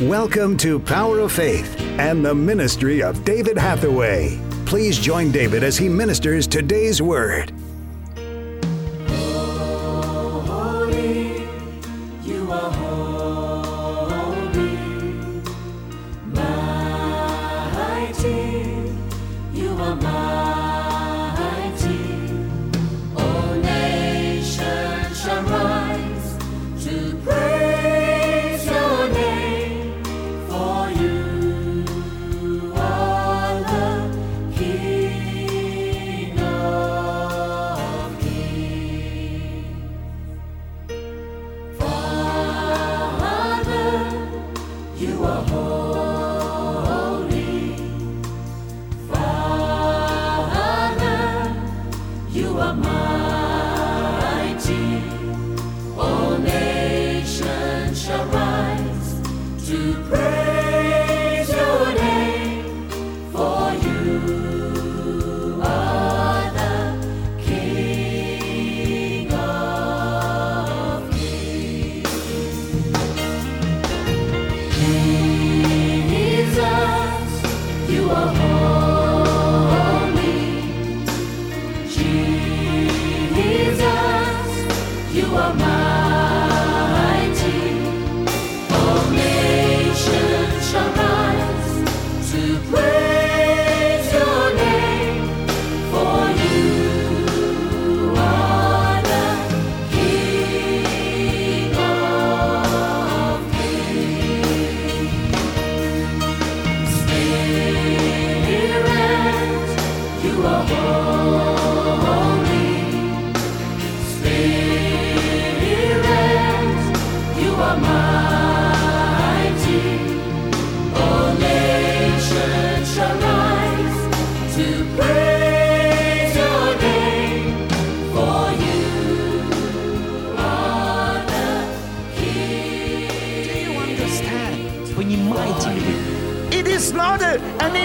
Welcome to Power of Faith and the ministry of David Hathaway. Please join David as he ministers today's word. You are mighty.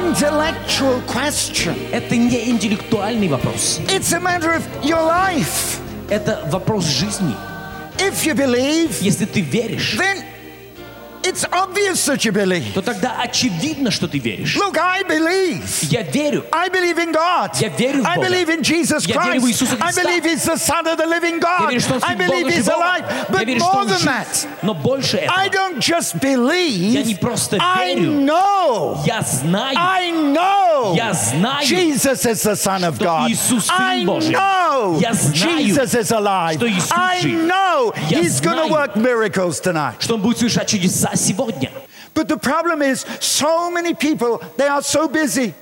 intellectual question. Это не интеллектуальный вопрос. It's a matter of your life. Это вопрос жизни. If you believe, Если ты веришь, then it's obvious that you believe. то тогда очевидно, что ты веришь. Look, I believe. Я верю. I believe in God. Я верю в I Бога. believe in Jesus Я верю в Christ. Иисуса I Христа. believe He's the Son of the living Я God. верю, что Он I Сын believe Бога He's живого. alive. Я But верю, что more Он than жив. that, Но больше I этого. don't just believe. Я не просто I верю. know. Я знаю. I know. Я знаю, Jesus is the Son of что God. Иисус Сын I Божий. know. Я знаю, Jesus is alive. что Иисус I жив. know Я He's going to знаю. work miracles tonight. Что Он будет совершать чудеса сегодня. But the problem is, so many people, they are so busy.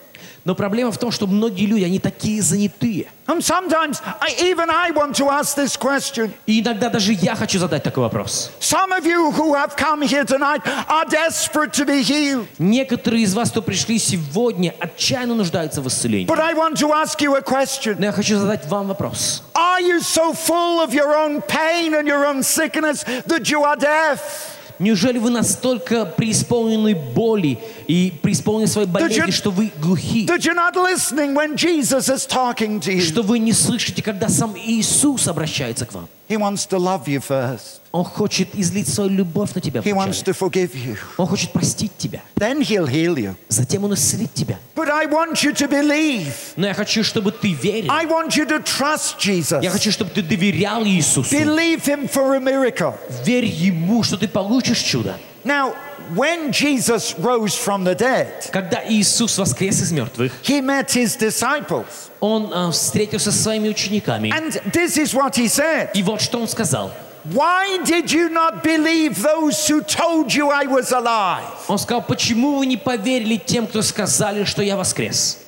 Но проблема в том, что многие люди, они такие занятые. And sometimes, I, even I want to ask this question. И иногда даже я хочу задать такой вопрос. Some of you who have come here tonight are desperate to be healed. Некоторые из вас, кто пришли сегодня, отчаянно нуждаются в исцелении. But I want to ask you a question. Но я хочу задать вам вопрос. Are you so full of your own pain and your own sickness that you are deaf? Неужели вы настолько преисполнены боли и преисполнены своей болезни, что вы глухи? Что вы не слышите, когда сам Иисус обращается к вам? He wants to love you first. Он хочет излить свою любовь на тебя He wants вначале. to forgive you. Он хочет простить тебя. Then he'll heal you. Затем Он исцелит тебя. But I want you to believe. Но я хочу, чтобы ты верил. I want you to trust Jesus. Я хочу, чтобы ты доверял Иисусу. Believe him for a miracle. Верь Ему, что ты получишь чудо. Now, when Jesus rose from the dead, Когда Иисус воскрес из мертвых, he met his disciples. Он э, встретился со своими учениками. And this is what he said И вот что Он сказал. Why did you not believe those who told you I was alive? Он сказал, почему вы не поверили тем, кто сказали, что я воскрес?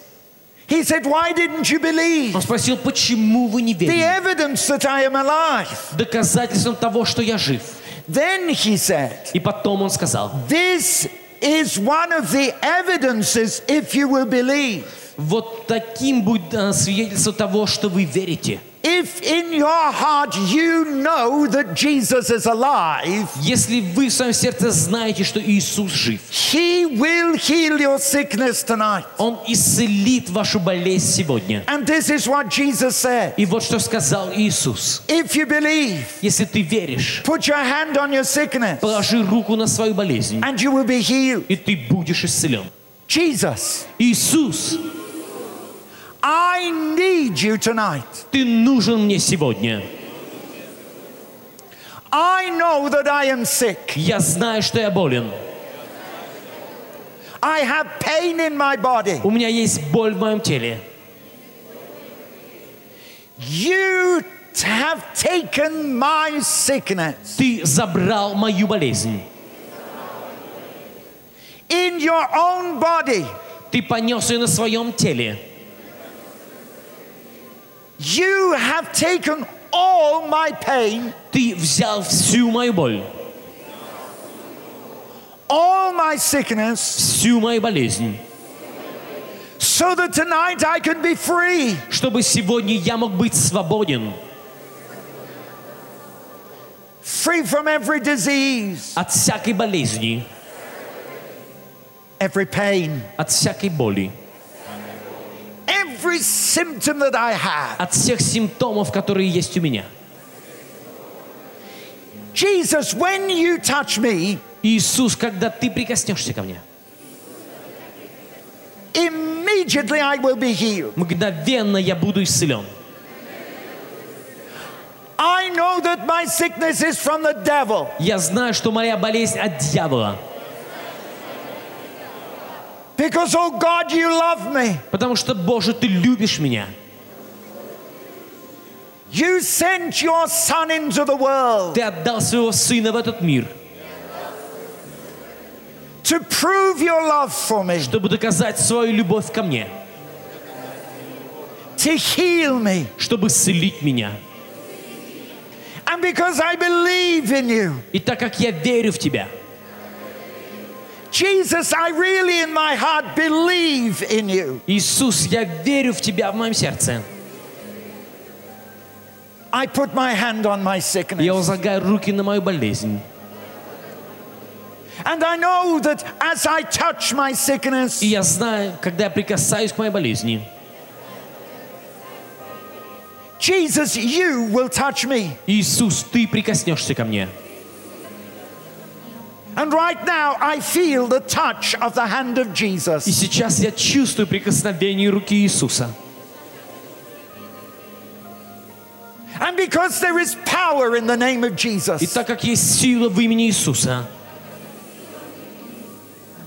He said, Why didn't you believe? Он спросил, почему вы не The верили? evidence that I am alive. Доказательством того, что я жив. Then he said, И потом он сказал, This is one of the evidences if you will believe. вот таким будет э, свидетельство того, что вы верите. If in your heart you know that Jesus is alive, Если вы в своем сердце знаете, что Иисус жив, He will heal your sickness tonight. Он исцелит вашу болезнь сегодня. And this is what Jesus said. И вот что сказал Иисус. If you believe, Если ты веришь, put your hand on your sickness положи руку на свою болезнь, and you will be healed. и ты будешь исцелен. Jesus, Иисус, I need you tonight. ты нужен мне сегодня. I know that I am sick. Я знаю, что я болен. I have pain in my body. У меня есть боль в моем теле. You have taken my sickness Ты забрал мою болезнь. in your own body. Ты понес ее на своем теле. You have taken all my pain, Ты взял всю мою боль, all my sickness, всю мою болезнь, so that tonight I can be free. чтобы сегодня я мог быть свободен Free from every disease, от всякой болезни, every pain, от всякой боли, Every symptom that I have. от всех симптомов, которые есть у меня. Jesus, when you touch me, Иисус, когда ты прикоснешься ко мне, immediately I will be healed. мгновенно я буду исцелен. I know that my sickness is from the devil. Я знаю, что моя болезнь от дьявола, Because, oh God, you love me. потому что, Боже, ты любишь меня. You sent your son into the world Ты отдал своего сына в этот мир, to prove your love for me, чтобы доказать свою любовь ко мне, to heal me. чтобы исцелить меня. And because I believe in you, И так как я верю в тебя, Jesus, I really in my heart believe in you. Иисус, я верю в тебя в моем сердце. I put my hand on my Я sickness. возлагаю руки на мою болезнь. And I know that as I touch my sickness, И я знаю, когда я прикасаюсь к моей болезни, Jesus, you will touch me. Иисус, ты прикоснешься ко мне. And right now, I feel the touch of the hand of И Jesus. сейчас я чувствую прикосновение руки Иисуса. And because there is power in the name of И Jesus, так как есть сила в имени Иисуса,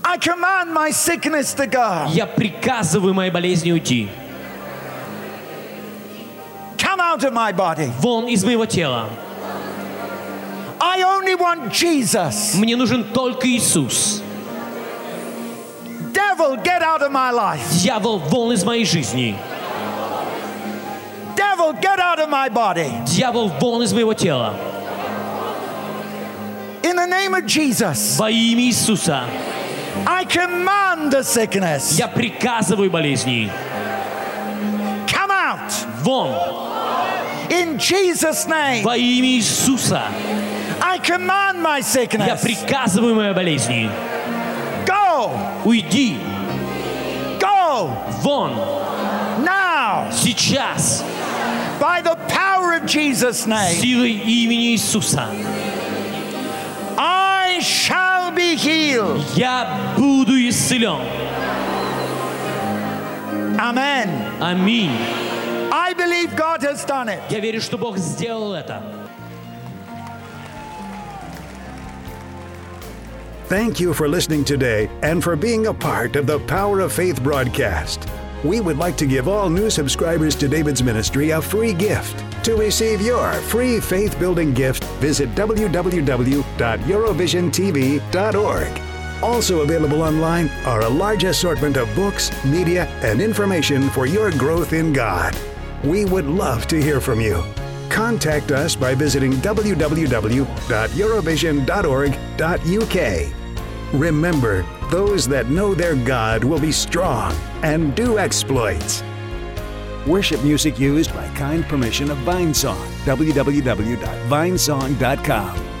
I command my sickness to go. я приказываю моей болезни уйти. Come out of my body. Вон из моего тела. I only want Jesus. Мне нужен только Иисус. Devil, get out of my life. Дьявол, вон из моей жизни. Devil, get out of my body. Дьявол, вон из моего тела. In the name of Jesus, Во имя Иисуса I command the sickness. я приказываю болезни. Come out. Вон. In Jesus' name, Во имя Иисуса I command my я sickness. приказываю моей болезни. Go. Уйди. Go. Вон. Now. Сейчас. By the power of Jesus' name, Силой имени Иисуса. I shall be healed. Я буду исцелен. Amen. Аминь. I believe God has done it. Я верю, что Бог сделал это. Thank you for listening today and for being a part of the Power of Faith broadcast. We would like to give all new subscribers to David's ministry a free gift. To receive your free faith building gift, visit www.eurovisiontv.org. Also available online are a large assortment of books, media, and information for your growth in God. We would love to hear from you. Contact us by visiting www.eurovision.org.uk. Remember, those that know their God will be strong and do exploits. Worship music used by kind permission of Vinesong. www.vinesong.com.